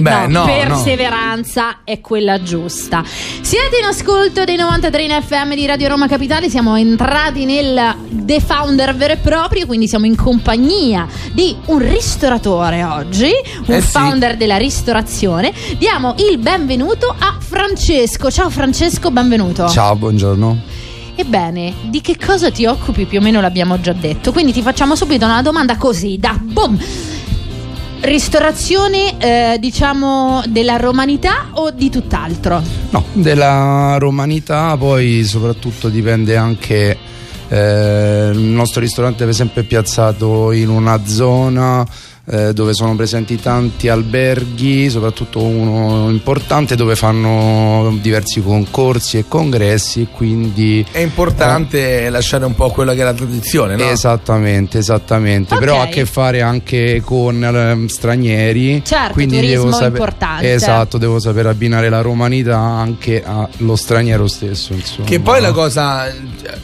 Beh, no, perseveranza no. è quella giusta. Siete in ascolto dei 93 in FM di Radio Roma Capitale, siamo entrati nel The Founder vero e proprio, quindi siamo in compagnia di un ristoratore oggi, un Eh sì. founder della ristorazione. Diamo il benvenuto a Francesco. Ciao Francesco, benvenuto. Ciao, buongiorno. Ebbene, di che cosa ti occupi più o meno l'abbiamo già detto, quindi ti facciamo subito una domanda così, da boom. Ristorazione, eh, diciamo, della romanità o di tutt'altro? No, della romanità poi soprattutto dipende anche eh, il nostro ristorante per esempio è piazzato in una zona eh, dove sono presenti tanti alberghi, soprattutto uno importante dove fanno diversi concorsi e congressi, quindi È importante lasciare un po' quella che è la tradizione, no? Esattamente, esattamente. Ok. Però ha a che fare anche con ehm, stranieri. Certo, quindi turismo devo saper- importante. Esatto, devo saper abbinare la romanità anche allo straniero stesso. Insomma. Che poi la cosa, eh,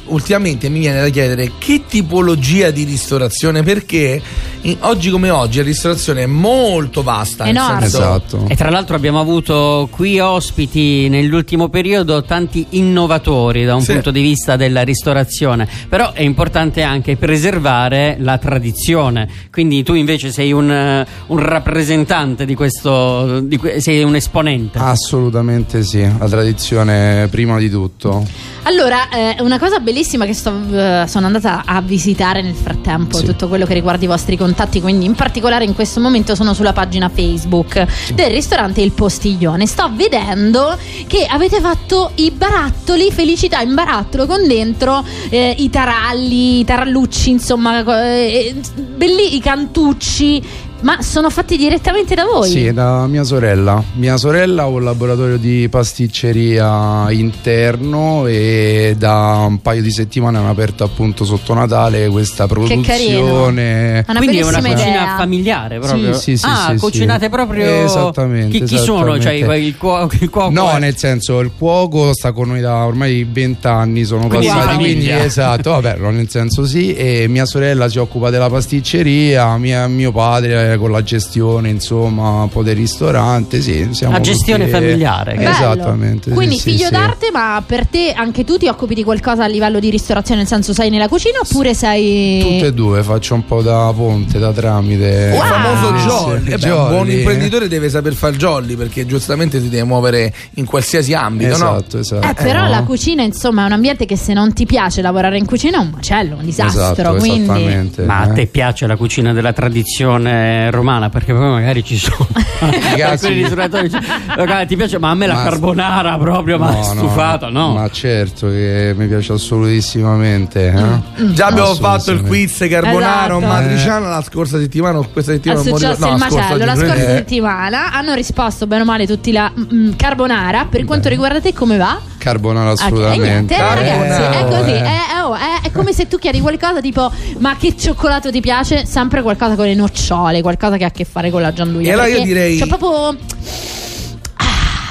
ultimamente mi viene da chiedere che tipologia di ristorazione, perché in- oggi come oggi la ristorazione è molto vasta. Enorme. senso- Esatto. E tra l'altro abbiamo avuto qui ospiti nell'ultimo periodo tanti innovatori da un Sì. punto di vista della ristorazione, però è importante anche preservare la tradizione, quindi tu invece sei un, eh, un rappresentante di questo, di sei un esponente. Assolutamente sì, la tradizione prima di tutto. Allora, eh, una cosa bellissima che sto, eh, sono andata a visitare nel frattempo, Sì. tutto quello che riguarda i vostri contatti, quindi in particolare in questo momento sono sulla pagina Facebook del ristorante Il Postiglione. Sto vedendo che avete fatto i barattoli, felicità in barattolo, con dentro eh, i taralli, i tarallucci, insomma, co- eh, belli, i cantucci, ma sono fatti direttamente da voi? Sì, da mia sorella. Mia sorella ha un laboratorio di pasticceria interno e da un paio di settimane hanno aperto appunto sotto Natale questa Che carino. produzione. È una Quindi è una bellissima cucina idea. familiare proprio. Sì, sì, sì, ah, sì, cucinate sì. proprio. Esattamente, Chi, chi sono? Cioè, esattamente. il, cuo- il cuoco? No, è- nel senso il cuoco sta con noi da ormai 20 anni, sono Quindi passati, in quindi esatto, vabbè, no, nel senso sì, e mia sorella si occupa della pasticceria, mia- mio padre eh, con la gestione, insomma, un po' del ristorante, sì, siamo La gestione tutti- familiare. Bello. Esattamente. sì, Quindi sì, figlio sì. d'arte, ma per te anche tu ti occupi di qualcosa a livello di ristorazione, nel senso sei nella cucina oppure sei Tutte e due, faccio un po' da ponte, da tramite. Il Wow. famoso Sì, sì, jolly. Eh beh, un buon jolly. imprenditore deve saper fare jolly perché giustamente si deve muovere in qualsiasi ambito, no? Esatto, esatto. Eh, però no? la cucina, insomma, è un ambiente che se non ti piace lavorare in cucina è un macello, un disastro. Esatto, quindi esattamente. Ma a eh. te piace la cucina della tradizione romana? Perché poi magari ci sono Ragazzi- alcuni ristoratori "Ragazzi, ti piace? Ma a me la Ma- carbonara proprio mi ha No, no, no? Ma certo che mi piace assolutissimamente. eh. Mm, Già abbiamo fatto il quiz carbonaro Esatto. matriciano la scorsa settimana, o questa È settimana mi successo il no, macello la scorsa eh, settimana. Hanno risposto bene o male tutti la mm, carbonara. Per quanto riguarda te, come va? Carbonara eh, assolutamente. niente, eh, ragazzi, è Eh, così. eh. È, oh, è- è come se tu chiedi qualcosa tipo: Ma che cioccolato ti piace? Sempre qualcosa con le nocciole, qualcosa che ha a che fare con la gianduia. E allora io direi- C'è proprio.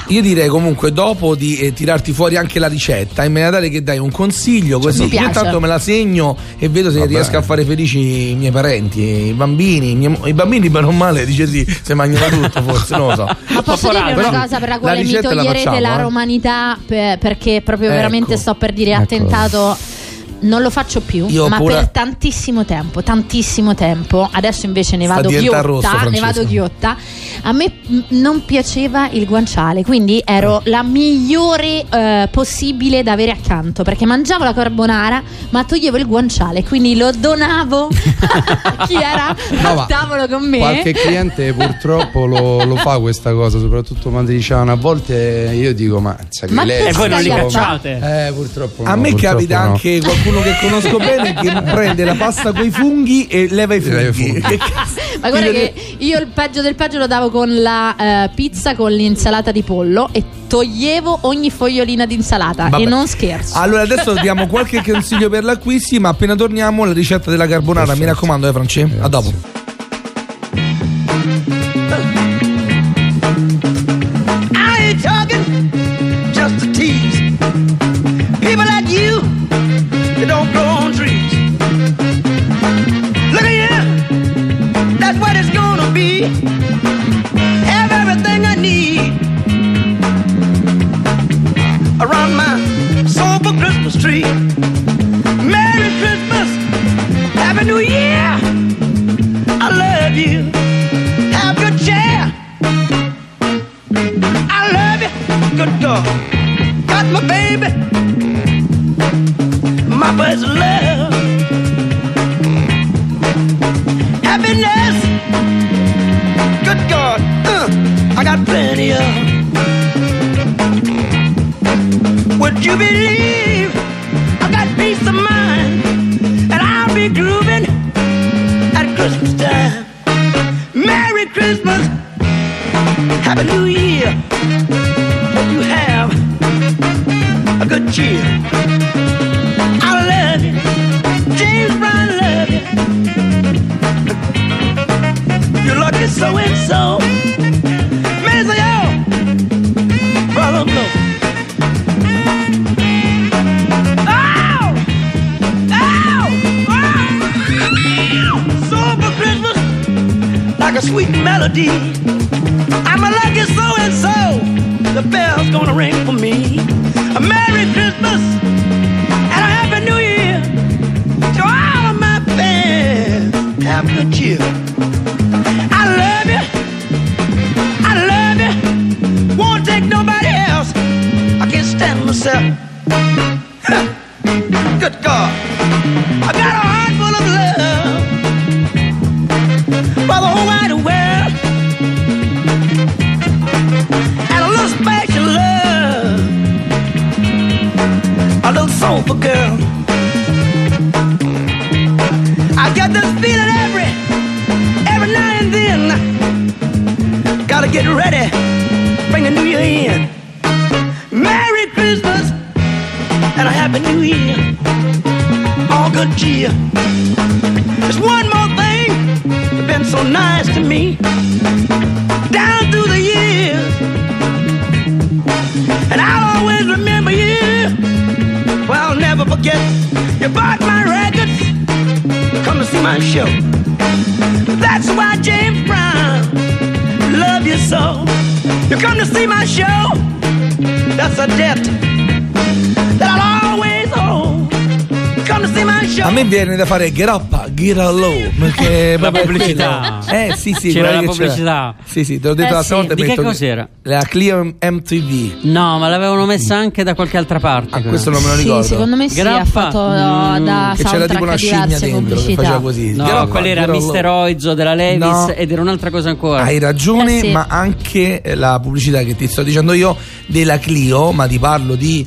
Io direi comunque dopo di eh, tirarti fuori anche la ricetta in maniera tale che dai un consiglio così mi io intanto me la segno e vedo se Va riesco bene. a fare felici i miei parenti, i bambini, i, miei- i bambini bene o male dice sì, se mangiano tutto forse, non lo so. Ma posso dire Però una cosa per la la quale mi la toglierete la, facciamo, eh. romanità? per- perché proprio Ecco. veramente sto per dire Ecco. attentato. Non lo faccio più, Io ma paura- per tantissimo tempo, tantissimo tempo. Adesso invece ne vado ghiotta, rosso, ne vado ghiotta. A me mm, non piaceva il guanciale, quindi ero la migliore eh, possibile da avere accanto, perché mangiavo la carbonara, ma toglievo il guanciale, quindi lo donavo a chi era No, al tavolo con me. Qualche cliente purtroppo lo, lo fa questa cosa, soprattutto matriciana. A volte io dico, ma Ma E voi non li cacciate? Eh, purtroppo A no, me purtroppo capita no. anche qualcuno uno che conosco bene che prende la pasta con i funghi e leva i Leva i funghi. Ma guarda che io il peggio del peggio lo davo con la eh, pizza con l'insalata di pollo e toglievo ogni fogliolina di insalata Vabbè. e non scherzo. Allora adesso diamo qualche consiglio per l'acquisti, ma appena torniamo la ricetta della carbonara, mi raccomando, eh France. A dopo. Tree. Merry Christmas, Happy New Year. I love you. Have good cheer. I love you, good God. Got my baby, my best love. Happiness, good God, uh, I got plenty of. Would you believe grooving at Christmas time? Merry Christmas. Happy New Year. Hope you have a good cheer. Sweet melody. I'm a lucky so and so. The bell's gonna ring for me. A Merry Christmas and a Happy New Year to all of my fans. Have good cheer. I love you. I love you. Won't take nobody else. I can't stand myself. Me viene da fare get up, get low. Perché La pubblicità. Eh sì, sì, C'era quella la pubblicità. Sì, sì, te l'ho detto Eh, l'altra sì. volta. Di che cos'era? La Clio MTV. No, ma l'avevano messa anche da qualche altra parte. Ah, questo non me lo Sì, ricordo. secondo me sì, Grappa? ha fatto Mm. da che c'era tipo una scimmia dentro che faceva così. No, Get up, quello era. Mister Oizo della Levis No. ed era un'altra cosa ancora. Hai ragione, Eh, sì. ma anche la pubblicità che ti sto dicendo io della Clio, ma ti parlo di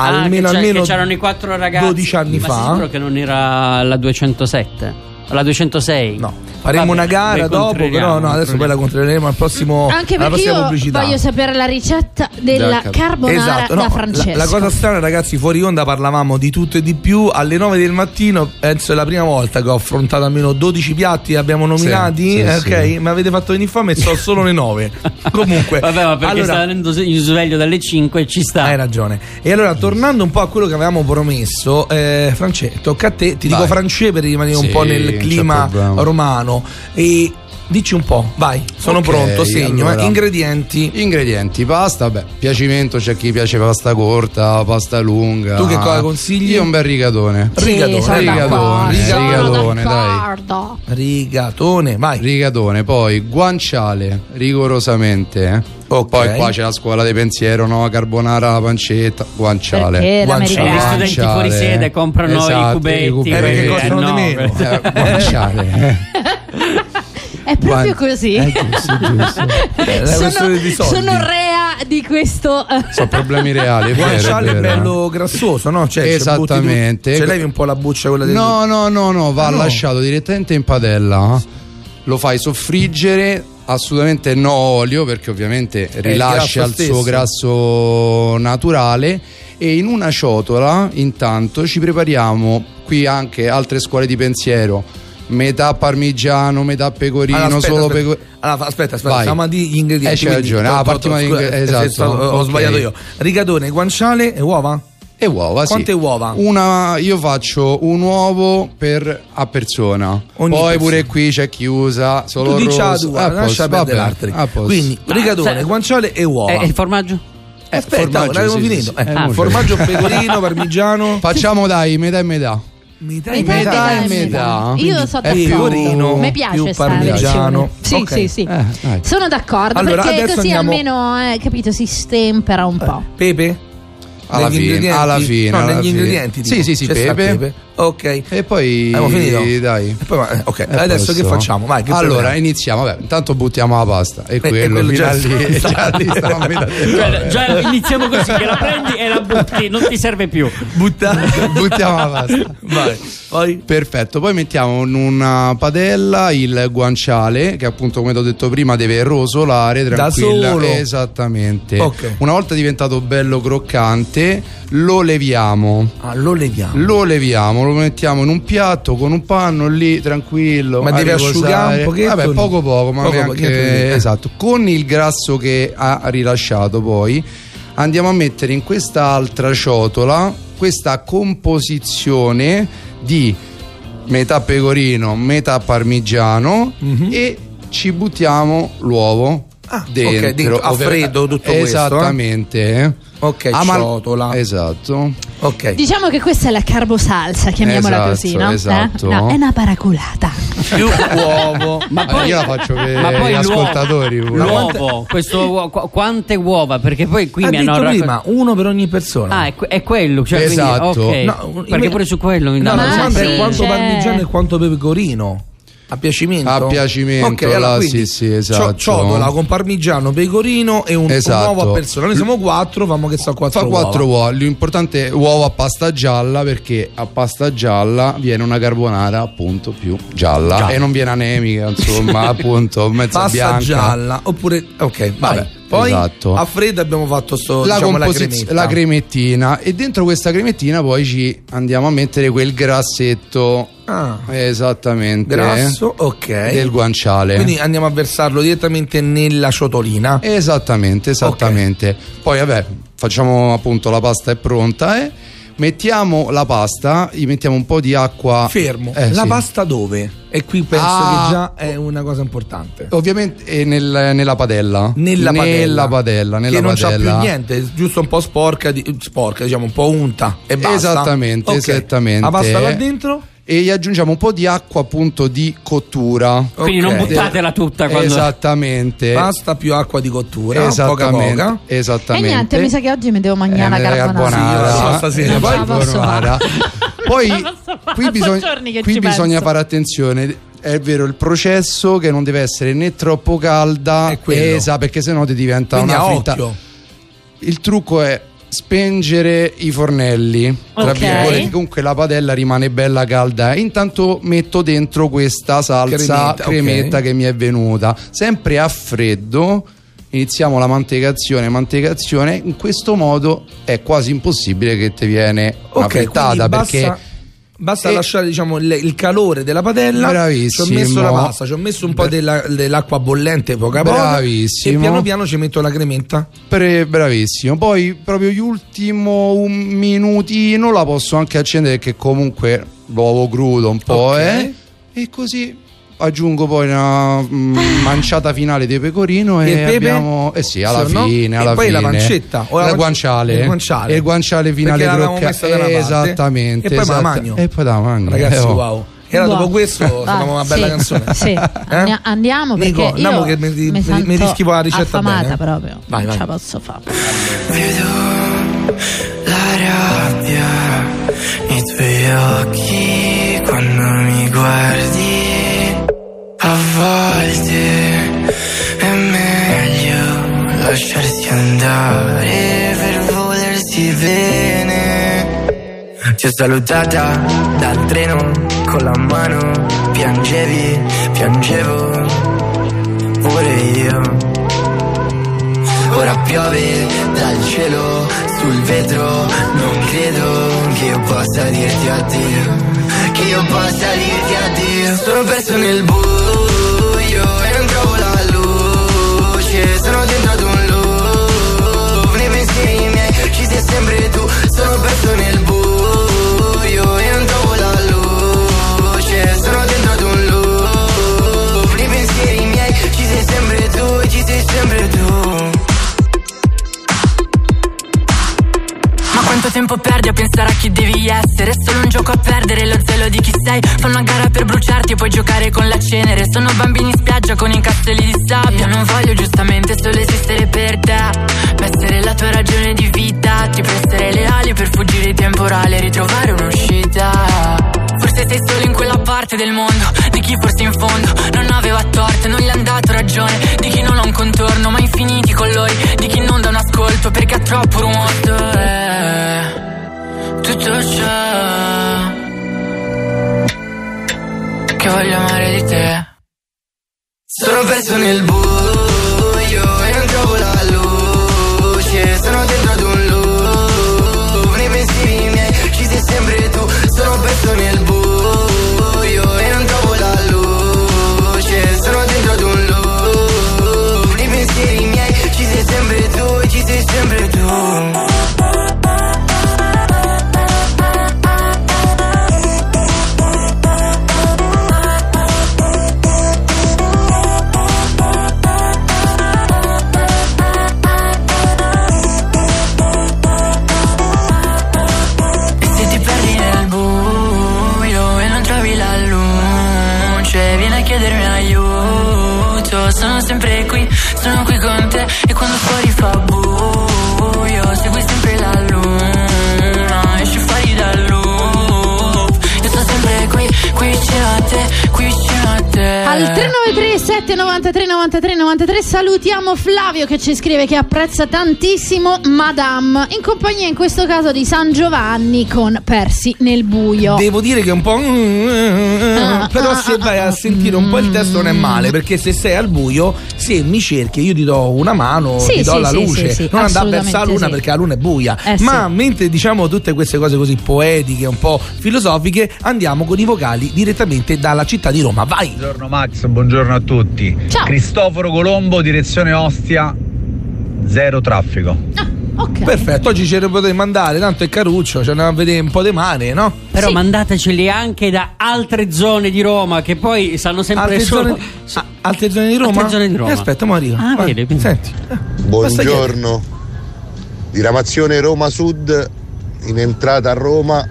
almeno che c'è- almeno c'erano i quattro ragazzi 12 anni ma fa. sei sicuro che non era la 207 la 206 No, faremo una gara dopo, però no, adesso poi la controlleremo al prossimo Anche alla perché prossima io pubblicità. voglio sapere la ricetta della Già, carbonara Esatto, no, da Francesco. La, la cosa strana, ragazzi, fuori onda parlavamo di tutto e di più. Alle 9 del mattino, penso è la prima volta che ho affrontato almeno 12 piatti, abbiamo nominati. sì, eh, sì. ok, mi avete fatto venire fame e so solo le 9. Comunque, Vabbè, ma perché allora, sta venendo in sveglio dalle 5 e ci sta. Hai ragione. E allora, tornando un po' a quello che avevamo promesso, eh, France, tocca a te. Ti dico Vai. France per rimanere un Sì, po' nel clima romano. E dici un po', vai, sono Ok, pronto, segno. allora. eh. Ingredienti. Ingredienti, pasta, beh, piacimento c'è chi piace pasta corta, pasta lunga. Tu che cosa consigli? Io un bel rigatone. Sì, rigatone, sono rigatone, d'accordo, sono rigatone, dai. d'accordo. Rigatone, vai. Rigatone, poi guanciale, rigorosamente. eh. Ok. Poi qua c'è la scuola di pensiero, no? Carbonara alla pancetta, guanciale. Perché Guanciale. E gli studenti fuori sede comprano Esatto, i cubetti i cubetti. Eh, perché quelli- costano di no, meno. quelli- Eh, guanciale. Proprio così. Eh, giusto, giusto. è una sono, di soldi. sono rea di questo. eh, Sono problemi reali. è vero, è Guanciale è vero. bello grassoso, no? Cioè, Esattamente. Ce levi un po' la buccia quella del No, no, no, no, va Ah, no? lasciato direttamente in padella. Lo fai soffriggere. Assolutamente no olio perché ovviamente rilascia grasso il suo grasso naturale e in una ciotola intanto ci prepariamo qui anche altre scuole di pensiero metà parmigiano metà pecorino Allora, aspetta, solo pecorino Allora, aspetta, aspetta, Vai. stiamo a dire gli ingredienti. Eh, quindi- ragione. Ah, partiamo dagli scusa, ingre- eh, esatto, stato- ho ok. sbagliato io. Rigatone, guanciale e uova? e uova Quante sì. uova? Una, io faccio un uovo per a persona Ogni poi persona. pure qui c'è chi usa solo tu dici rosso. tua, A lascia perdere l'altro. a posto. Quindi, rigatone, se- guanciale e uova. E, e il formaggio? Eh, Aspetta, l'abbiamo sì, finito. sì, Eh, sì. ah, Eh, formaggio pecorino, parmigiano. facciamo dai metà e metà Metà Metà, metà metà, e metà. metà. Io so d'accordo. pecorino Mi piace più parmigiano. versione. Ok. Sì, sì, sì. Eh. Sono d'accordo Allora, perché adesso così andiamo- almeno, eh, capito, si stempera un po'. Pepe? alla fine, alla fine, No, alla negli fine. ingredienti. Sì, sì, sì, il pepe. Ok. e poi Abbiamo finito? dai E poi, eh, ok, E adesso posto? che facciamo? Vai, che allora prepariamo? iniziamo vabbè, intanto buttiamo la pasta e, quello, quello fino già a lì già lì Cioè, già iniziamo così, che la prendi e la butti, non ti serve più. Buttate. buttiamo la pasta Vai. Poi Perfetto, poi mettiamo in una padella il guanciale che appunto come ti ho detto prima deve rosolare Da tranquilla. solo? Esattamente. Ok. Una volta diventato bello croccante lo leviamo. ah, lo leviamo. Lo leviamo, lo mettiamo in un piatto con un panno lì tranquillo. Ma deve asciugare un pochetto? Vabbè, poco poco, ma Poco neanche pochetto, esatto. Con il grasso che ha rilasciato poi andiamo a mettere in quest'altra ciotola questa composizione di metà pecorino, metà parmigiano e ci buttiamo l'uovo. Ah, dentro, ok, dentro, a freddo tutto questo, eh? Esattamente. Ok, Amal- ciotola. Esatto. Ok. Diciamo che questa è la carbosalsa, chiamiamola Esatto, così, no? esatto. Eh? No, è una paraculata. Più uovo. Ma Ah, poi, io la faccio per ma poi gli l'uovo- ascoltatori pure. L'uovo, questo uo- qu- quante uova? Perché poi qui ha mi hanno detto raccol- prima, uno per ogni persona. Ah, è, que- è quello. Cioè, quindi- Esatto. ok. No, perché pure su quello mi No, danno la Ma domanda sì, è quanto parmigiano e quanto pecorino. A piacimento? A piacimento, Ok, allora, là, sì, sì, esatto. cio- Ciotola con parmigiano, pecorino e un, un Esatto. uovo a persona. Noi siamo quattro, famo che so quattro Fa uova. quattro uova. L'importante è uovo a pasta gialla perché a pasta gialla viene una carbonara appunto più gialla, Gialla. e non viene anemica, insomma, appunto, mezza Pasta bianca. gialla. Oppure, ok, vai. Vabbè, Poi esatto. a freddo abbiamo fatto sto, La, diciamo, la cremetta. la cremettina e dentro questa cremettina poi ci andiamo a mettere quel grassetto Ah, esattamente grasso, ok. del guanciale. Quindi andiamo a versarlo direttamente nella ciotolina. Esattamente, esattamente. Poi vabbè, facciamo appunto la pasta è pronta e mettiamo la pasta, gli mettiamo un po' di acqua. Fermo. Eh, la sì. pasta dove? E qui penso Ah. che già è una cosa importante. Ovviamente è nel- nella padella. Nella padella. Nella padella, nella che non c'ha più niente, giusto un po' sporca, di- sporca, diciamo un po' unta e basta. Esattamente, Ok. esattamente. La pasta là dentro? E gli aggiungiamo un po' di acqua appunto di cottura. Quindi non Ok. buttatela tutta quando... Esattamente. Pasta più acqua di cottura, poca Esattamente. poca. E Esattamente. niente, mi sa che oggi mi devo mangiare Eh, una carbonara. Sì, la stasera. Non Poi la carbonara. fare. Poi Non la qui, bisogna, giorni che qui bisogna penso. fare attenzione. È vero, il processo che non deve essere né troppo calda, quello. esa, perché sennò ti diventa Quindi una fritta. occhio. Il trucco è spengere i fornelli tra Ok. virgolette comunque la padella rimane bella calda intanto metto dentro questa salsa Cremetta, cremetta, ok. che mi è venuta sempre a freddo iniziamo la mantecazione mantecazione in questo modo è quasi impossibile che ti viene una Ok, frittata quindi perché basta, basta E- lasciare diciamo, il, il calore della padella. Bravissimo. Ci ho messo la pasta, ci ho messo un po' della- dell'acqua bollente, poca poca. Bravissimo. E piano piano ci metto la cremetta. Pre- bravissimo. Poi proprio gli ultimo un minutino la posso anche accendere perché comunque l'uovo crudo un po' Ok. è. E così aggiungo poi una mm, manciata finale di pecorino E e, abbiamo eh sì, alla Sì o no? fine, E alla poi la fine. pancetta o la il panc- guanciale. il guanciale. E il guanciale finale crocca- da. Esattamente. E poi me la esatta- magno. E poi la magno. Ragazzi, Eh, oh. wow. E allora dopo questo facciamo una bella sì, canzone. Sì, Eh? Andia- andiamo perché Nico, andiamo io che mi- mi- mi, mi rischivo la ricetta affamata bene. proprio. Vai, non vai. ce la posso fare. Vedo la rabbia nei tuoi occhi quando mi guardi. Volte è meglio lasciarsi andare per volersi bene. Ti ho salutata dal treno con la mano, piangevi, piangevo pure io. Ora piove dal cielo sul vetro, non credo che io possa dirti addio, che io possa dirti addio. Sono perso nel buio sono perso di chi sei. Fanno una gara per bruciarti e poi giocare con la cenere. Sono bambini in spiaggia con i castelli di sabbia. Non voglio giustamente solo esistere per te. Ma essere la tua ragione di vita. Ti prestare le ali per fuggire il temporale e ritrovare un'uscita. Forse sei solo in quella parte del mondo Di chi forse in fondo non aveva torto Non gli han dato ragione Di chi non ha un contorno ma infiniti colori Di chi non dà un ascolto perché ha troppo rumore Tutto ciò Che voglio amare di te. Sono perso nel buio sempre qui, sono qui con te. 937 93 93 93 salutiamo Flavio che ci scrive che apprezza tantissimo Madame in compagnia in questo caso di San Giovanni con Persi nel buio. Devo dire che è un po' mm, mm, mm, ah, però ah, se ah, vai a ah, ah. sentire un po' il testo non è male perché se sei al buio se mi cerchi io ti do una mano sì, ti do sì, la luce. sì, non andare verso la luna perché la luna è buia. Eh, ma mentre diciamo tutte queste cose così poetiche un po' filosofiche andiamo con i vocali direttamente dalla città di Roma. Vai! Buongiorno Max buongiorno a tutti. Ciao. Cristoforo Colombo, direzione Ostia, zero traffico. Ah, ok. Perfetto, oggi ce ne potete mandare, tanto è caruccio, ci andiamo a vedere un po' di mare, no? Però Sì. mandateceli anche da altre zone di Roma che poi sanno sempre Altre solo. zone, ah, altre zone di Roma? Altre zone di Roma. Eh, aspetta, mo arriva. Ah, vedi, Senti. Buongiorno, diramazione Roma Sud in entrata a Roma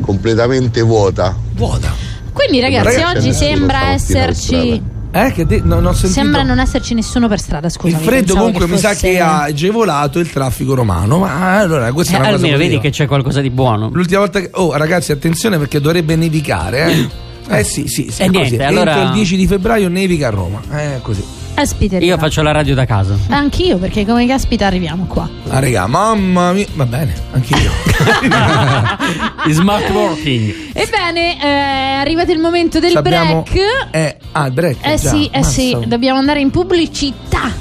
completamente vuota. Vuota. Quindi ragazzi, Ragazzi, oggi sembra esserci Eh, che de- no, non sembra non esserci nessuno per strada, Il scusami. freddo comunque mi sa che ha agevolato il traffico romano. Ma allora, questa Eh, è una cosa almeno vedi che c'è qualcosa di buono. L'ultima volta che. Oh, ragazzi, attenzione perché dovrebbe nevicare, eh. Eh sì, sì, sì. E è niente, così. allora- Entro il 10 di febbraio nevica a Roma. Eh, così. Aspetta, Io faccio la radio da casa. Anch'io, perché come caspita arriviamo qua. Ah, regà, mamma mia. Va bene, anche io. Smart working. Ebbene, è arrivato il momento del Abbiamo- break. Eh, ah, il break. Eh già, sì, eh sì, mazza. dobbiamo andare in pubblicità.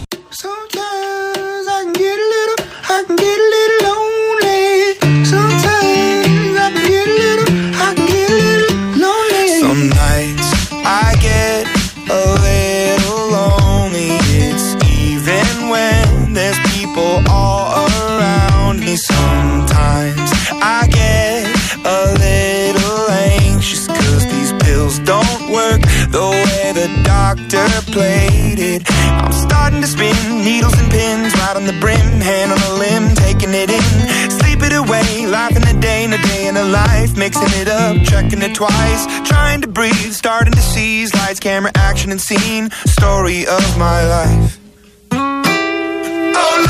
I'm starting to spin needles and pins right on the brim, hand on a limb, taking it in. Sleep it away, life in a day and a day in a life, mixing it up, checking it twice, trying to breathe, starting to seize lights, camera, action, and scene. Story of my life. Oh,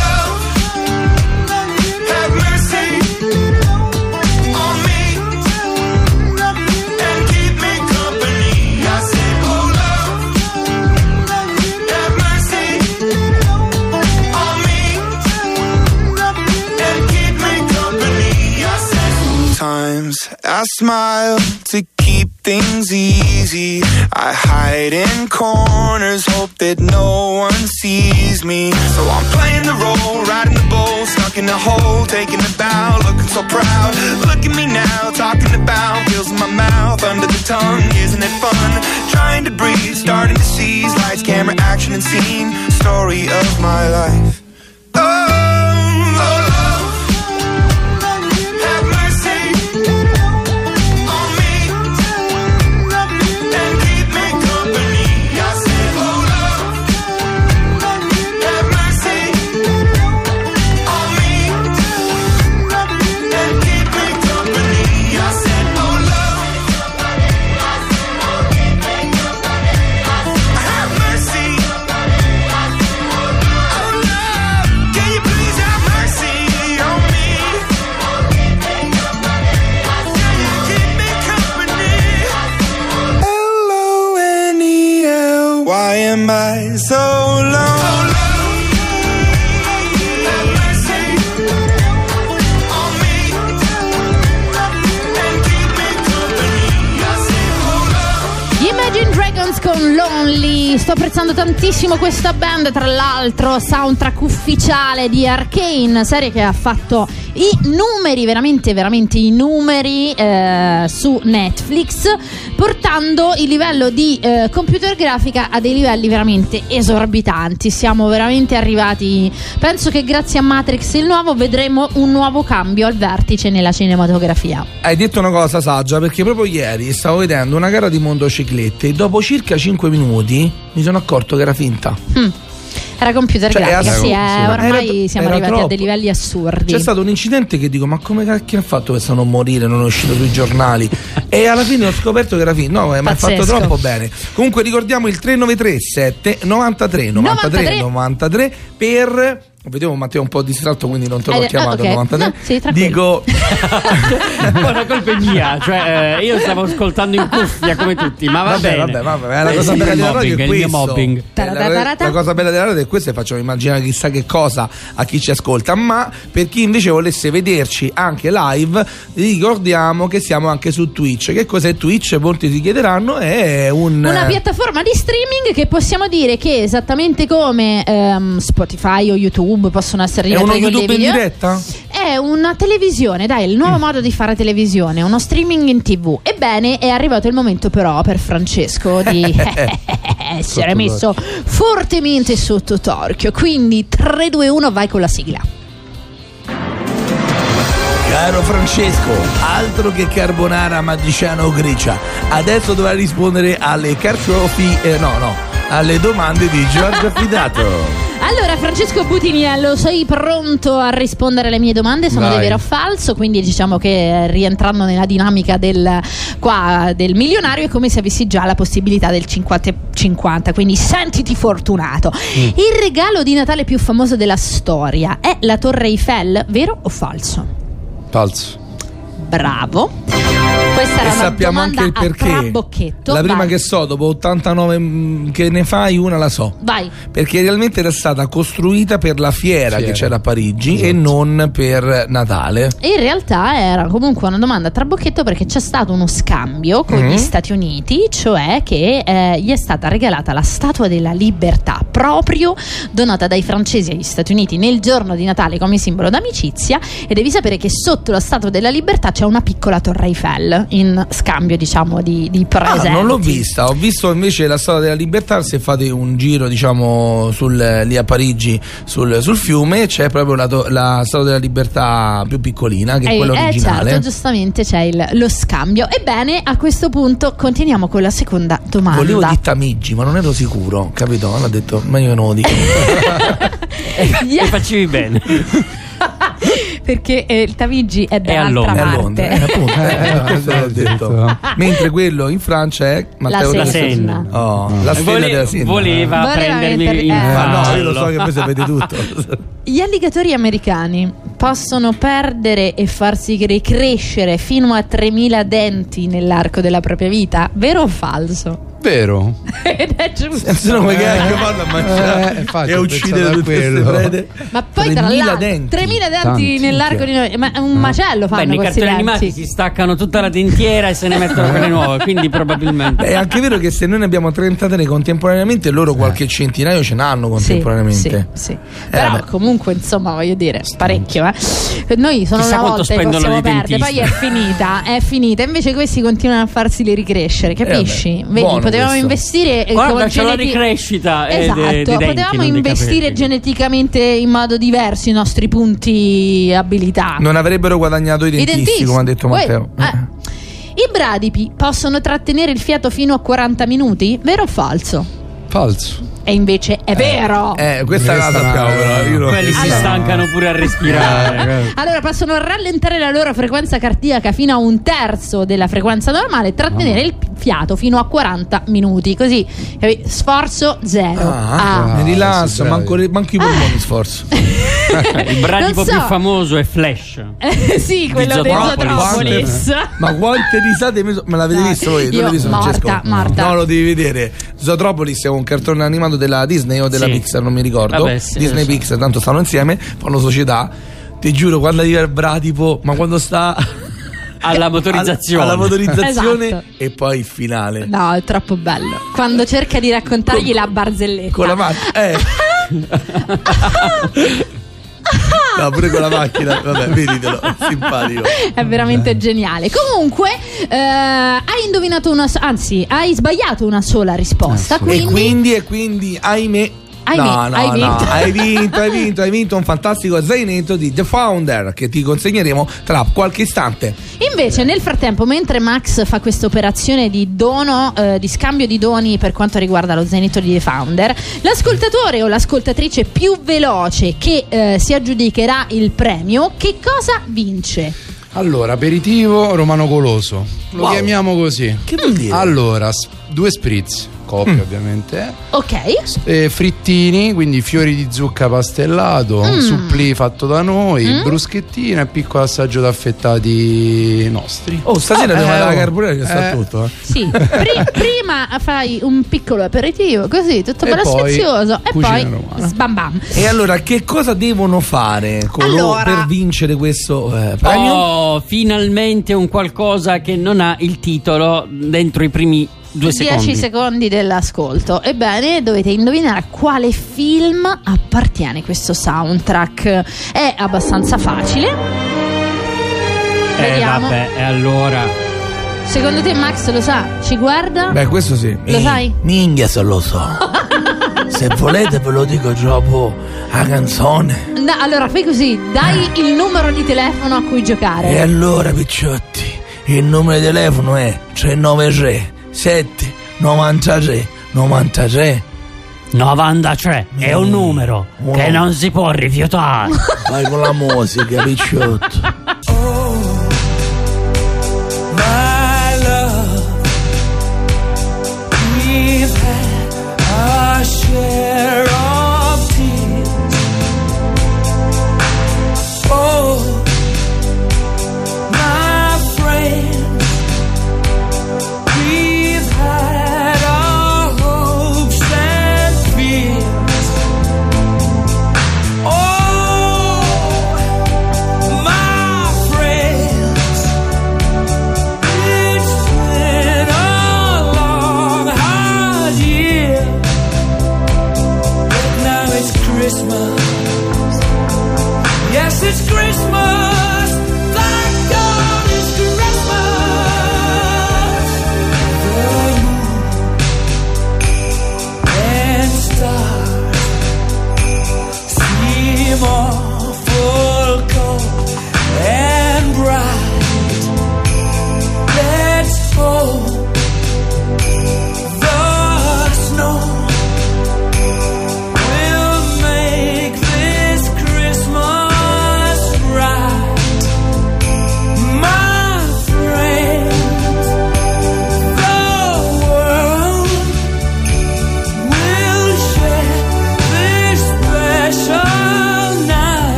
I smile to keep things easy. I hide in corners, hope that no one sees me. So I'm playing the role, riding the bull, stuck in a hole, taking a bow, looking so proud. Look at me now, talking about feels in my mouth, under the tongue, isn't it fun? Trying to breathe, starting to seize lights, camera, action, and scene. Story of my life. Oh, Lonely. Sto apprezzando tantissimo questa band, tra l'altro, soundtrack ufficiale di Arcane, serie che ha fatto i numeri, veramente, veramente i numeri eh, su Netflix, portando il livello di eh, computer grafica a dei livelli veramente esorbitanti. Siamo veramente arrivati. Penso che grazie a Matrix il nuovo vedremo un nuovo cambio al vertice nella cinematografia. Hai detto una cosa saggia perché proprio ieri stavo vedendo una gara di motociclette e dopo circa 5 minuti mi sono accorto che era finta. Mm. Era computer Cioè, grafica, sì, eh, ormai Era- siamo era arrivati a troppo. dei livelli assurdi. C'è stato un incidente che dico: Ma come cacchio ha fatto questo a non morire? Non è uscito sui giornali. e alla fine ho scoperto che era finto. No, eh, ma è fatto troppo bene. Comunque ricordiamo il 393 7 93 93 93 per. Vedevo Matteo un po' distratto, quindi non te l'ho Eh, chiamato ok. 93. No, sì. Dico la colpa è mia, cioè eh, io stavo ascoltando in cuffia come tutti, ma va Vabbè, bene. vabbè, vabbè, la È cosa bella della radio è questo. mobbing. Eh, La, cosa bella della radio è questo e facciamo immaginare chissà che cosa a chi ci ascolta. Ma per chi invece volesse vederci anche live, ricordiamo che siamo anche su Twitch. Che cos'è Twitch? Molti si chiederanno. È un. Una piattaforma di streaming che possiamo dire che esattamente come ehm, Spotify o YouTube possono essere È uno YouTube in diretta? È una televisione, dai, il nuovo modo di fare televisione, uno streaming in tv. Ebbene, è arrivato il momento però per Francesco di essere messo fortemente sotto torchio. Quindi 3, 2, 1, vai con la sigla. Caro Francesco, altro che carbonara matriciana o gricia. Adesso dovrai rispondere alle carciofi. eh, no, no, alle domande di Giorgio Affidato. Allora, Francesco Butiniello, sei pronto a rispondere alle mie domande? Sono Vai. di vero o falso? Quindi diciamo che eh, rientrando nella dinamica del, qua, del milionario è come se avessi già la possibilità del 50-50, quindi sentiti fortunato. Mm. Il regalo di Natale più famoso della storia è la Torre Eiffel, vero o falso? Falso. Bravo. Questa era E una sappiamo domanda anche il a perché. trabocchetto. La prima Vai. che so, dopo 89 mm, che ne fai, una la so. Vai. Perché realmente era stata costruita per la fiera, Fiera. che c'era a Parigi Esatto. e non per Natale. In realtà era comunque una domanda a trabocchetto perché c'è stato uno scambio con Mhm. gli Stati Uniti, cioè che eh, gli è stata regalata la Statua della Libertà, proprio donata dai francesi agli Stati Uniti nel giorno di Natale come simbolo d'amicizia. E devi sapere che sotto la Statua della Libertà c'è una piccola Torre Eiffel in scambio, diciamo, di, di Ah, presenti. non l'ho vista, ho visto invece la storia della libertà. Se fate un giro, diciamo, sul, lì a Parigi sul, sul fiume, c'è proprio la, la storia della libertà più piccolina, che è Eh, quella eh, originale. certo, giustamente c'è il- lo scambio. Ebbene, a questo punto continuiamo con la seconda domanda. Volevo dire Tamigi, ma non ero sicuro, capito? Ho detto, meglio che non lo dico. Yeah. E facevi bene. Perché eh, il Tamigi è È a dall'altra Londra. È a parte. Londra, eh, appunto, eh, questo l'ho detto. Mentre quello in Francia è Matteo La. Senna. Oh, la stella Vole- della Senna. voleva, Voleva prendermi in eh. No, io lo so che voi sapete tutto. Gli alligatori americani possono perdere e farsi ricrescere fino a 3000 denti nell'arco della propria vita, vero o falso? Vero. Ed è giusto. Se no, che Eh. vanno a mangiare Eh, e uccidere tutte queste quello. prede? Ma poi tra 3.000 l'altro denti. 3000 denti Tanti, nell'arco di noi, ma è un macello Beh, fanno nei questi cartoni animati denti. si staccano tutta la dentiera e se ne mettono quelle nuove, quindi probabilmente. È anche vero che se noi ne abbiamo 33 contemporaneamente, loro qualche centinaio ce n'hanno Sì, contemporaneamente. sì, sì. Però beh. comunque, insomma, voglio dire, parecchio, eh. Noi sono Chissà una volta che possiamo i perdere, poi è finita, è finita. Invece questi continuano a farseli ricrescere, capisci? Eh, vabbè, Vedi, potevamo questo. investire eh, Guarda, c'è la geneti- ricrescita eh, Esatto, dei- dei denti, potevamo investire geneticamente in modo diverso i nostri punti abilità. Non avrebbero guadagnato i dentisti, dentisti. come ha detto Matteo. eh. I bradipi possono trattenere il fiato fino a 40 minuti? Vero o falso? Falso. E invece è vero. Eh, questa, la Questa sappiamo, però. Io non- Quelli si stancano pure a respirare. Allora possono rallentare la loro frequenza cardiaca fino a un terzo della frequenza normale e trattenere il fiato fino a 40 minuti. Così, capi? sforzo zero. Ah, Ah. mi rilasso, manco, manco i polmoni sforzo. Il bradipo so. più famoso è Flash. Eh, sì, quello di. Zootropolis. Ma quante risate mi so- Me l'avete No, visto voi? Tu io l'hai visto, Francesco? morta. No, lo devi vedere. Zootropolis è un cartone animato della Disney o della Sì. Pixar, non mi ricordo. Vabbè, sì, Disney e so. Pixar, tanto stanno insieme, fanno società. Ti giuro, quando arriva il bradipo, ma quando sta Alla motorizzazione. alla motorizzazione Esatto. e poi il finale. No, è troppo bello. Quando cerca di raccontargli la barzelletta. Con la macchina. Eh. no, pure con la macchina. Vabbè, veditelo, è simpatico. È veramente geniale. Comunque, eh, hai indovinato una. Anzi, hai sbagliato una sola risposta. Eh, sì. Quindi, E quindi, e quindi, ahimè. Ahimè, no, no, hai no, vinto. hai vinto, hai vinto, hai vinto un fantastico zainetto di The Founder che ti consegneremo tra qualche istante. Invece, nel frattempo, mentre Max fa questa operazione di dono, eh, di scambio di doni per quanto riguarda lo zainetto di The Founder, l'ascoltatore o l'ascoltatrice più veloce che eh, si aggiudicherà il premio, che cosa vince? Allora, aperitivo romano goloso. Lo Wow. chiamiamo così. Che vuol dire? Allora, s- due spritz, coppia ovviamente. eh. Ok. E frittini, quindi fiori di zucca pastellato, Mm. supplì fatto da noi, bruschettino e piccolo assaggio d'affettati nostri. Oh, stasera Eh, devo andare oh. alla carbonara che sta Eh. tutto. Eh. Sì, Pri- prima fai un piccolo aperitivo, così tutto bello poi sfizioso, e cucina poi romana. sbam bam. E allora, che cosa devono fare Allora- per vincere questo eh, premio? Oh, finalmente un qualcosa che non ha il titolo dentro i primi 10 secondi. secondi dell'ascolto. Ebbene, dovete indovinare a quale film appartiene questo soundtrack. È abbastanza facile. Eh, Vediamo. vabbè, e allora. Secondo te Max lo sa? Ci guarda? Beh, questo sì. Lo sai? Minchia se lo so. se volete ve lo dico dopo la canzone. No, allora fai così, dai il numero di telefono a cui giocare. E allora, picciotti, il numero di telefono è 393 7 93 93. 93 è un numero Oh. che non si può rifiutare. Vai con la musica, picciotto. my love. We've had our share of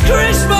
Christmas.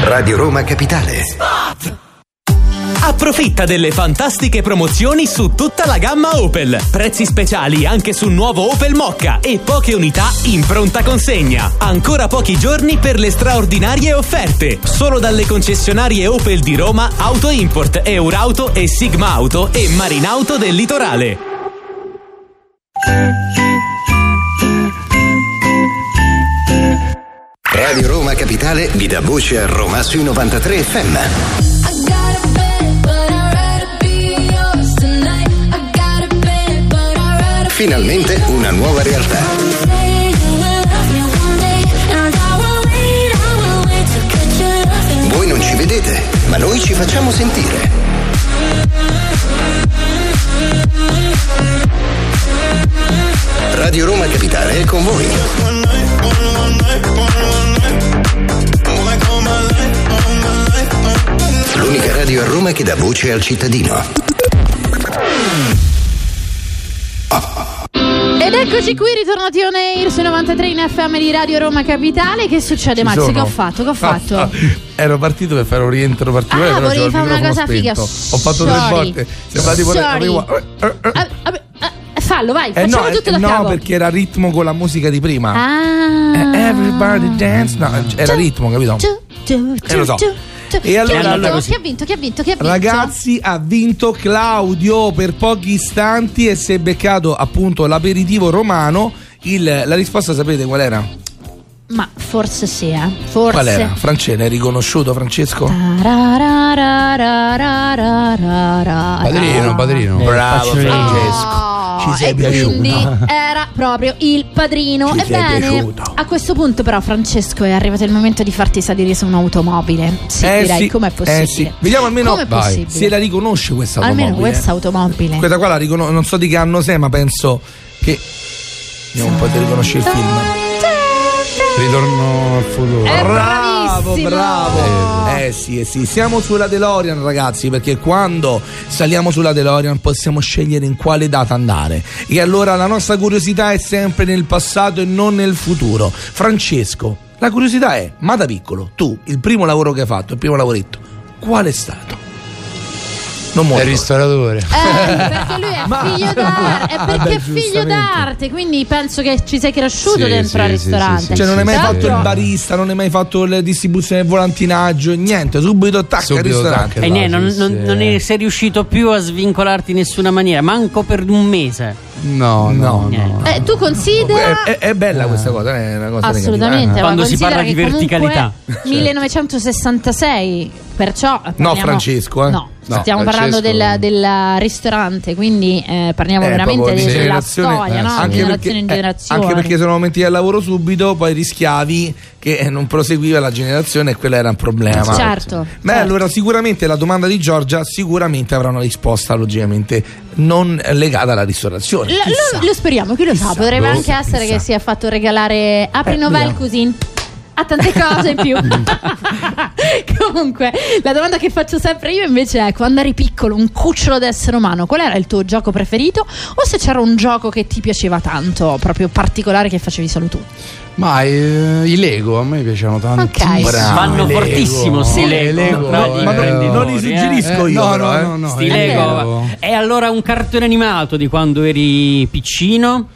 Radio Roma Capitale. Approfitta delle fantastiche promozioni su tutta la gamma Opel. Prezzi speciali anche sul nuovo Opel Mokka e poche unità in pronta consegna. Ancora pochi giorni per le straordinarie offerte. Solo dalle concessionarie Opel di Roma, Auto Import, Eurauto e Sigma Auto e Marinauto del Litorale. Radio Roma Capitale vi dà voce a Roma sui 93 FM. Finalmente una nuova realtà. Voi non ci vedete, ma noi ci facciamo sentire. Radio Roma Capitale è con voi. L'unica radio a Roma che dà voce al cittadino. Ed eccoci qui, ritornati on air su 93 in FM di Radio Roma Capitale. Che succede, sono. Che ho fatto? Che ho fatto? Ah, ero partito per fare un rientro particolare. Ah, volevi fare una cosa figa. spento. Ho fatto tre Sorry. volte. Sembra tipo Sorry. arrivo- Ah, vabbè, fallo, vai, Eh facciamo no, tutto eh, da no, capo. perché era ritmo con la musica di prima. Ah. Eh, Everybody dance. No, era ritmo, capito? Ciu, ciu, Eh, lo so. ciu, ciu. E allora- chi, ha vinto? chi ha vinto? Chi ha vinto? Chi ha vinto? Ragazzi, ha vinto Claudio per pochi istanti e si è beccato appunto l'aperitivo romano. Il- la risposta sapete qual era? Ma forse sì, eh. Forse. Qual era? Francesco, hai riconosciuto Francesco? Padrino, padrino. Bravo Faccio- Francesco. Ci sei e piaciuto? quindi era proprio il padrino. Ci Ebbene, piaciuto? a questo punto, però, Francesco, è arrivato il momento di farti salire su un'automobile. Sì, Eh direi, sì, com'è possibile? eh sì. Vediamo almeno Com'è possibile? se la riconosce questa automobile. Almeno questa automobile. Questa qua la riconosco, non so di che anno sei, ma penso che. Vediamo un po' se riconosci il film. Ritorno al futuro. È Bravo, bravo. Eh sì, eh sì, siamo sulla DeLorean ragazzi, perché quando saliamo sulla DeLorean possiamo scegliere in quale data andare. E allora la nostra curiosità è sempre nel passato e non nel futuro. Francesco, la curiosità è, ma da piccolo, tu, il primo lavoro che hai fatto, il primo lavoretto, qual è stato? Non È muoio. il ristoratore. Eh, perché lui è figlio d'arte, è perché è figlio d'arte, quindi penso che ci sei cresciuto Sì, dentro sì, al ristorante. sì, sì, Cioè, non hai mai fatto il barista, non hai mai fatto la distribuzione del volantinaggio, niente, subito tacca al Subito ristorante. tacca. E niente, non, sì, non- sì. non sei riuscito più a svincolarti in nessuna maniera, manco per un mese. No, no, no. Eh, tu considera È, è- è bella questa cosa, è una cosa Assolutamente, eh. Quando si parla di verticalità. 1966, perciò parliamo- Francesco, eh. No, No, stiamo parlando Francesco- del, del ristorante, quindi eh, parliamo Eh, veramente di della generazione- storia, eh, no? Anche generazione perché- in eh, generazione. Anche perché sono momenti del lavoro subito, poi rischiavi che eh, non proseguiva la generazione e quello era un problema. Certo, Beh, certo. allora sicuramente la domanda di Giorgia sicuramente avrà una risposta logicamente non legata alla ristorazione. Lo, Chissà. lo- lo speriamo, chi lo sa, potrebbe anche essere chissà. che sia fatto regalare Apri Eh, Novel vediamo. Cuisine a tante cose in più. Comunque, la domanda che faccio sempre io invece è: quando eri piccolo, un cucciolo d'essere umano, qual era il tuo gioco preferito? O se c'era un gioco che ti piaceva tanto, proprio particolare, che facevi solo tu? Ma eh, i Lego a me piacevano tanto. Ok. Bravo, Vanno Lego. fortissimo sti Lego. Lego, eh, Ma non, imprenditori, non li eh. suggerisco Eh, io, no, però, no, eh. no, no, Sti Lego. E allora un cartone animato di quando eri piccino?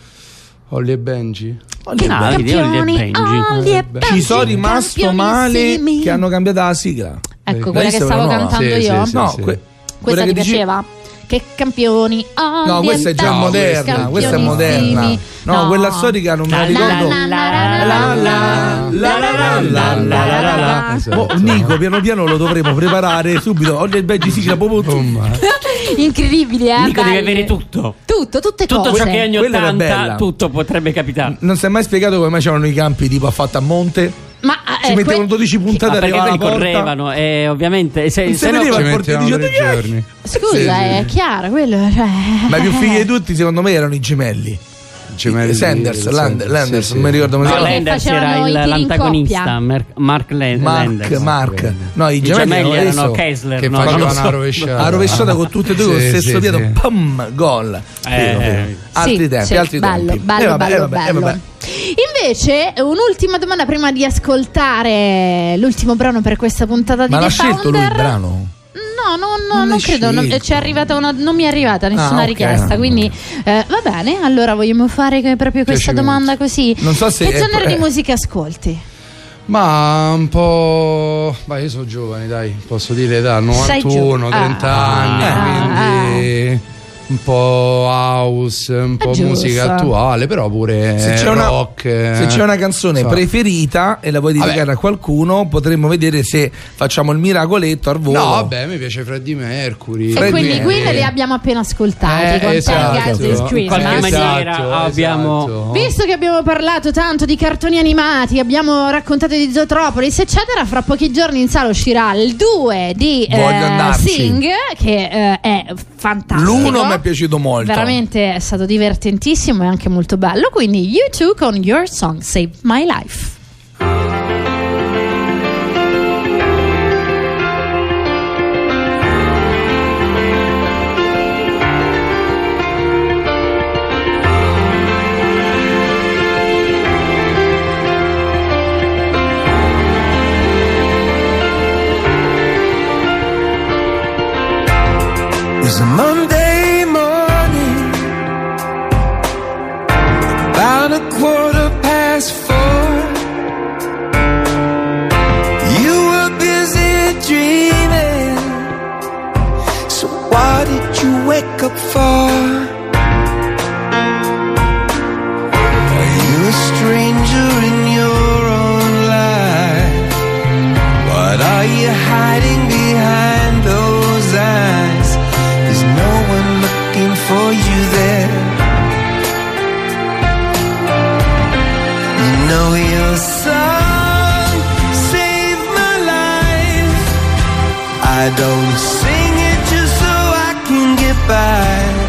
Ollie e Benji. Che navi di Ollie e Benji. E Ci sono rimasto male che hanno cambiato la sigla. Ecco, Eh, quella che stavo no. cantando Sì, io. sì, sì. No, Questa che ti dici- piaceva? Che campioni No, questa è già moderna, questa è moderna. campionissimi. No, quella storica non me la ricordo. la, la, la, la, La, la, la, la, la, la, la, la. Esatto. Oh, Nico, piano piano lo dovremo preparare subito. Oggi il Benji sigla proprio tu. Incredibili, eh? Nico belli. avere tutto. Tutto, tutte Tutto cose. ciò che è anni Quella era bella. 80, tutto potrebbe capitare. Non si è mai spiegato come mai c'erano i campi tipo affatto a monte? Ma Ci eh, mettevano que- 12 puntate Ma a perché porta. correvano e ovviamente se, se no- vedeva Ci il portiere mettevano "Dai". giorni. Scusa, è chiaro quello. Cioè... Ma i più fighi di tutti, secondo me, erano i gemelli. Gemelli Sanders, di- Land- sì, Landers, sì, non mi sì. ricordo come si No, chiama. Perché Landers era il- l'antagonista, Mark Mark, Landers. Mark. No, i I gemelli, gemelli erano adesso- Kessler, Che no, facevano so. una rovesciata. a rovesciata con tutte e due con lo Sì, stesso sì, piede, sì. pam, gol. Vero, vero. Altri Sì, tempi, sì, altri bello, tempi. Bello, Eh, vabbè, bello, eh, vabbè, eh, bello. vabbè. Invece, un'ultima domanda prima di ascoltare l'ultimo brano per questa puntata di Ma The l'ha scelto lui il brano? No, no, no, Non non, l'hai credo. non- una- non mi è arrivata nessuna Ah, ok. richiesta. Quindi eh, va bene. Allora vogliamo fare proprio questa domanda così. Non so se che genere di musica ascolti? Ma un po'. Ma io sono giovane, dai, posso dire da Sei 91, giù- 30 Ah. anni, Ah. quindi un po' house, un po' giusto. musica attuale, però pure Se c'è, una, rock. eh. se c'è una canzone So. preferita e la vuoi dedicare Vabbè. a qualcuno, potremmo vedere se facciamo il miracoletto al volo. No, vabbè, mi piace Freddie Mercury. E Freddy quindi qui li abbiamo appena ascoltati Eh, con esatto. Qualche maniera Esatto, abbiamo esatto. Visto che abbiamo parlato tanto di cartoni animati, abbiamo raccontato di Zootropolis, eccetera, fra pochi giorni in sala uscirà il 2 di eh. Sing, che eh, è fantastico. L'uno mi è piaciuto molto. Veramente è stato divertentissimo e anche molto bello. Quindi, you two con Your Song Saved My Life. Was a your song saved my life. I don't sing it just so I can get by.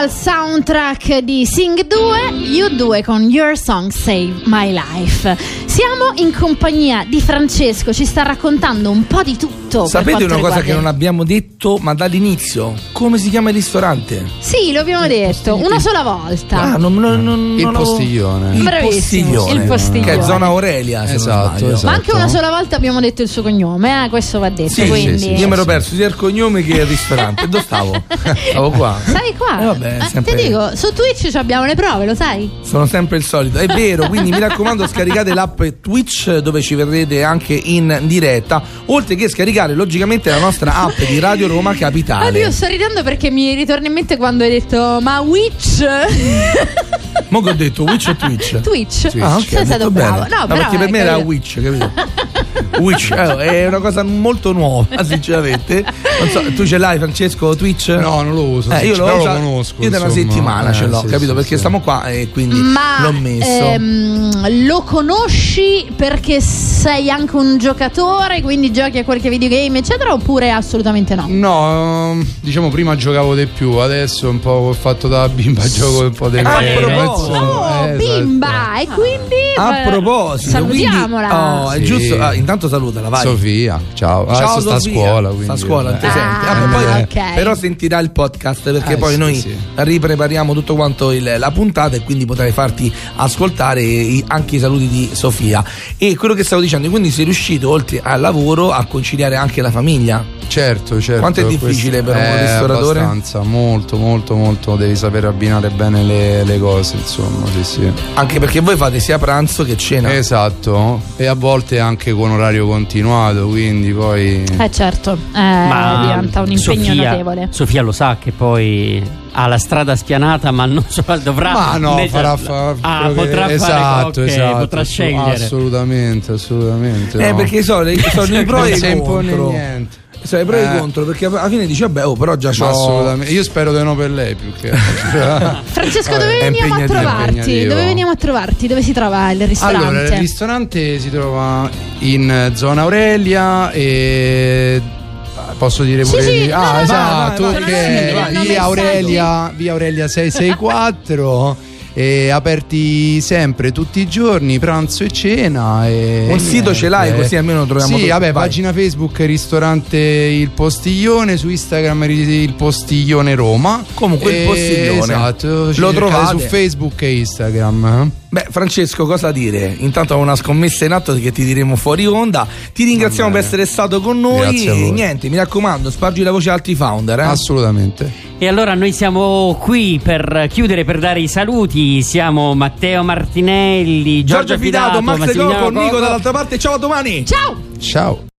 Dal soundtrack di Sing 2, U2 con Your Song Save My Life. Siamo in compagnia di Francesco, ci sta raccontando un po' di tutto. Per Sapete una cosa che non abbiamo detto, ma dall'inizio? Come si chiama il ristorante? Sì, lo abbiamo detto, una sola volta. Ah, non, non, non, Il postiglione. Il Bravissimo, postiglione. il postiglione. Che è zona Aurelia, se non Esatto, esatto. Ma anche una sola volta abbiamo detto il suo cognome, eh, questo va detto. Sì, quindi... sì, sì, io mi ero perso sia il cognome che il ristorante. Dove stavo? Stavo qua. Sai qua? Eh, vabbè, Eh, sempre- Ti dico, su Twitch ci abbiamo le prove, lo sai? Sono sempre il solito, è vero, quindi mi raccomando scaricate l'app Twitch dove ci vedrete anche in diretta, oltre che scaricare logicamente la nostra app di Radio Roma Capitale. Oddio, sto ridendo perché mi ritorna in mente quando hai detto ma Witch? Mo che ho detto Witch o Twitch? Twitch. Ah, ok, Sei stato bravo. bene. No, però perché per me era capito. Witch, capito? Witch eh, è una cosa molto nuova, sinceramente. Non so, tu ce l'hai, Francesco, Twitch? No, non lo uso. Eh, io lo, lo conosco. Io da una settimana Eh, ce l'ho, sì, capito? sì, perché sì. stiamo qua e quindi Ma l'ho messo. ehm, lo conosci perché sei anche un giocatore, quindi giochi a qualche videogame, eccetera, oppure assolutamente no? No, ehm, diciamo prima giocavo di più, adesso un po' ho fatto da bimba, gioco un po' di Oh, eh, esatto. bimba! E quindi A eh, proposito, salutiamola. quindi- oh, è giusto. ah, intanto salutala, vai. Sofia, ciao. Ciao, Adesso sta a Sofia. scuola. Quindi, Sta a scuola, ti eh. senti? Ah, poi, ok. Però sentirà il podcast perché Eh, poi sì, noi sì. riprepariamo tutto quanto il- la puntata e quindi potrai farti ascoltare i- anche i saluti di Sofia. E quello che stavo dicendo, quindi sei riuscito oltre al lavoro a conciliare anche la famiglia? Certo, certo. Quanto è difficile per un Eh, ristoratore? Abbastanza, molto, molto, molto. Devi sapere abbinare bene le, le cose, insomma, sì, sì. Anche perché voi fate sia pranzo che cena. Esatto, e a volte anche con orario continuato, quindi poi... Eh certo, eh, diventa un impegno Sofia, notevole. Sofia lo sa che poi ha la strada spianata, ma non so, dovrà. Ma no, farà, fa- ah, quello che- potrà fare esatto, cocche, esatto, potrà scegliere. Assolutamente, assolutamente. Eh, no. perché so, le- sono i pro non e i contro. niente. Sono i pro e Eh. contro, perché alla fine dici, vabbè, oh, però già c'ho. assolutamente. Io spero di no per lei più che Francesco, Vabbè, dove è veniamo a trovarti? Dove veniamo a trovarti? Dove si trova il ristorante? Allora, il ristorante si trova in zona Aurelia e posso dire Sì, pure sì, di- no, Ah, no, esatto, che vai, è vai, vai. via Aurelia, via Aurelia 664 e aperti sempre tutti i giorni, pranzo e cena e Un sito ce l'hai, così almeno troviamo Sì, tutto. vabbè, Vai. pagina Facebook ristorante Il Postiglione, su Instagram Il Postiglione Roma. Comunque Il E- Postiglione. Esatto, Lo trovate. su Facebook e Instagram. Eh. Beh, Francesco, cosa dire? Intanto ho una scommessa in atto che ti diremo fuori onda. Ti ringraziamo per essere stato con noi. E niente, mi raccomando, spargi la voce a altri founder. Eh? Assolutamente. E allora noi siamo qui per chiudere, per dare i saluti. Siamo Matteo Martinelli, Giorgio Giorgio Fidato, Max Massimiliano Coco, Nico dall'altra parte. Ciao a domani. Ciao! Ciao.